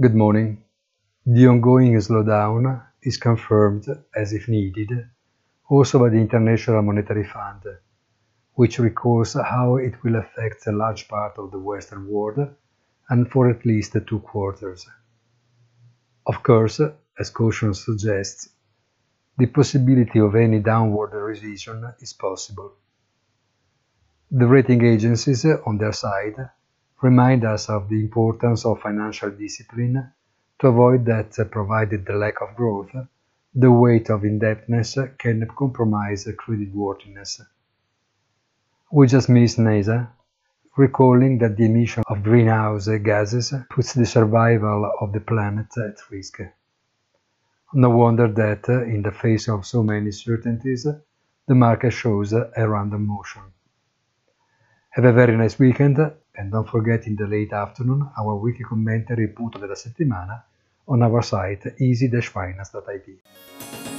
Good morning. The ongoing slowdown is confirmed, as if needed, also by the International Monetary Fund, which recalls how it will affect a large part of the Western world and for at least two quarters. Of course, as caution suggests, the possibility of any downward revision is possible. The rating agencies, on their side, remind us of the importance of financial discipline to avoid that, provided the lack of growth, the weight of indebtedness can compromise creditworthiness. We just missed NASA, recalling that the emission of greenhouse gases puts the survival of the planet at risk. No wonder that, in the face of so many certainties, the market shows a random motion. Have a very nice weekend and don't forget in the late afternoon our weekly commentary punto della settimana on our site easy-finance.it.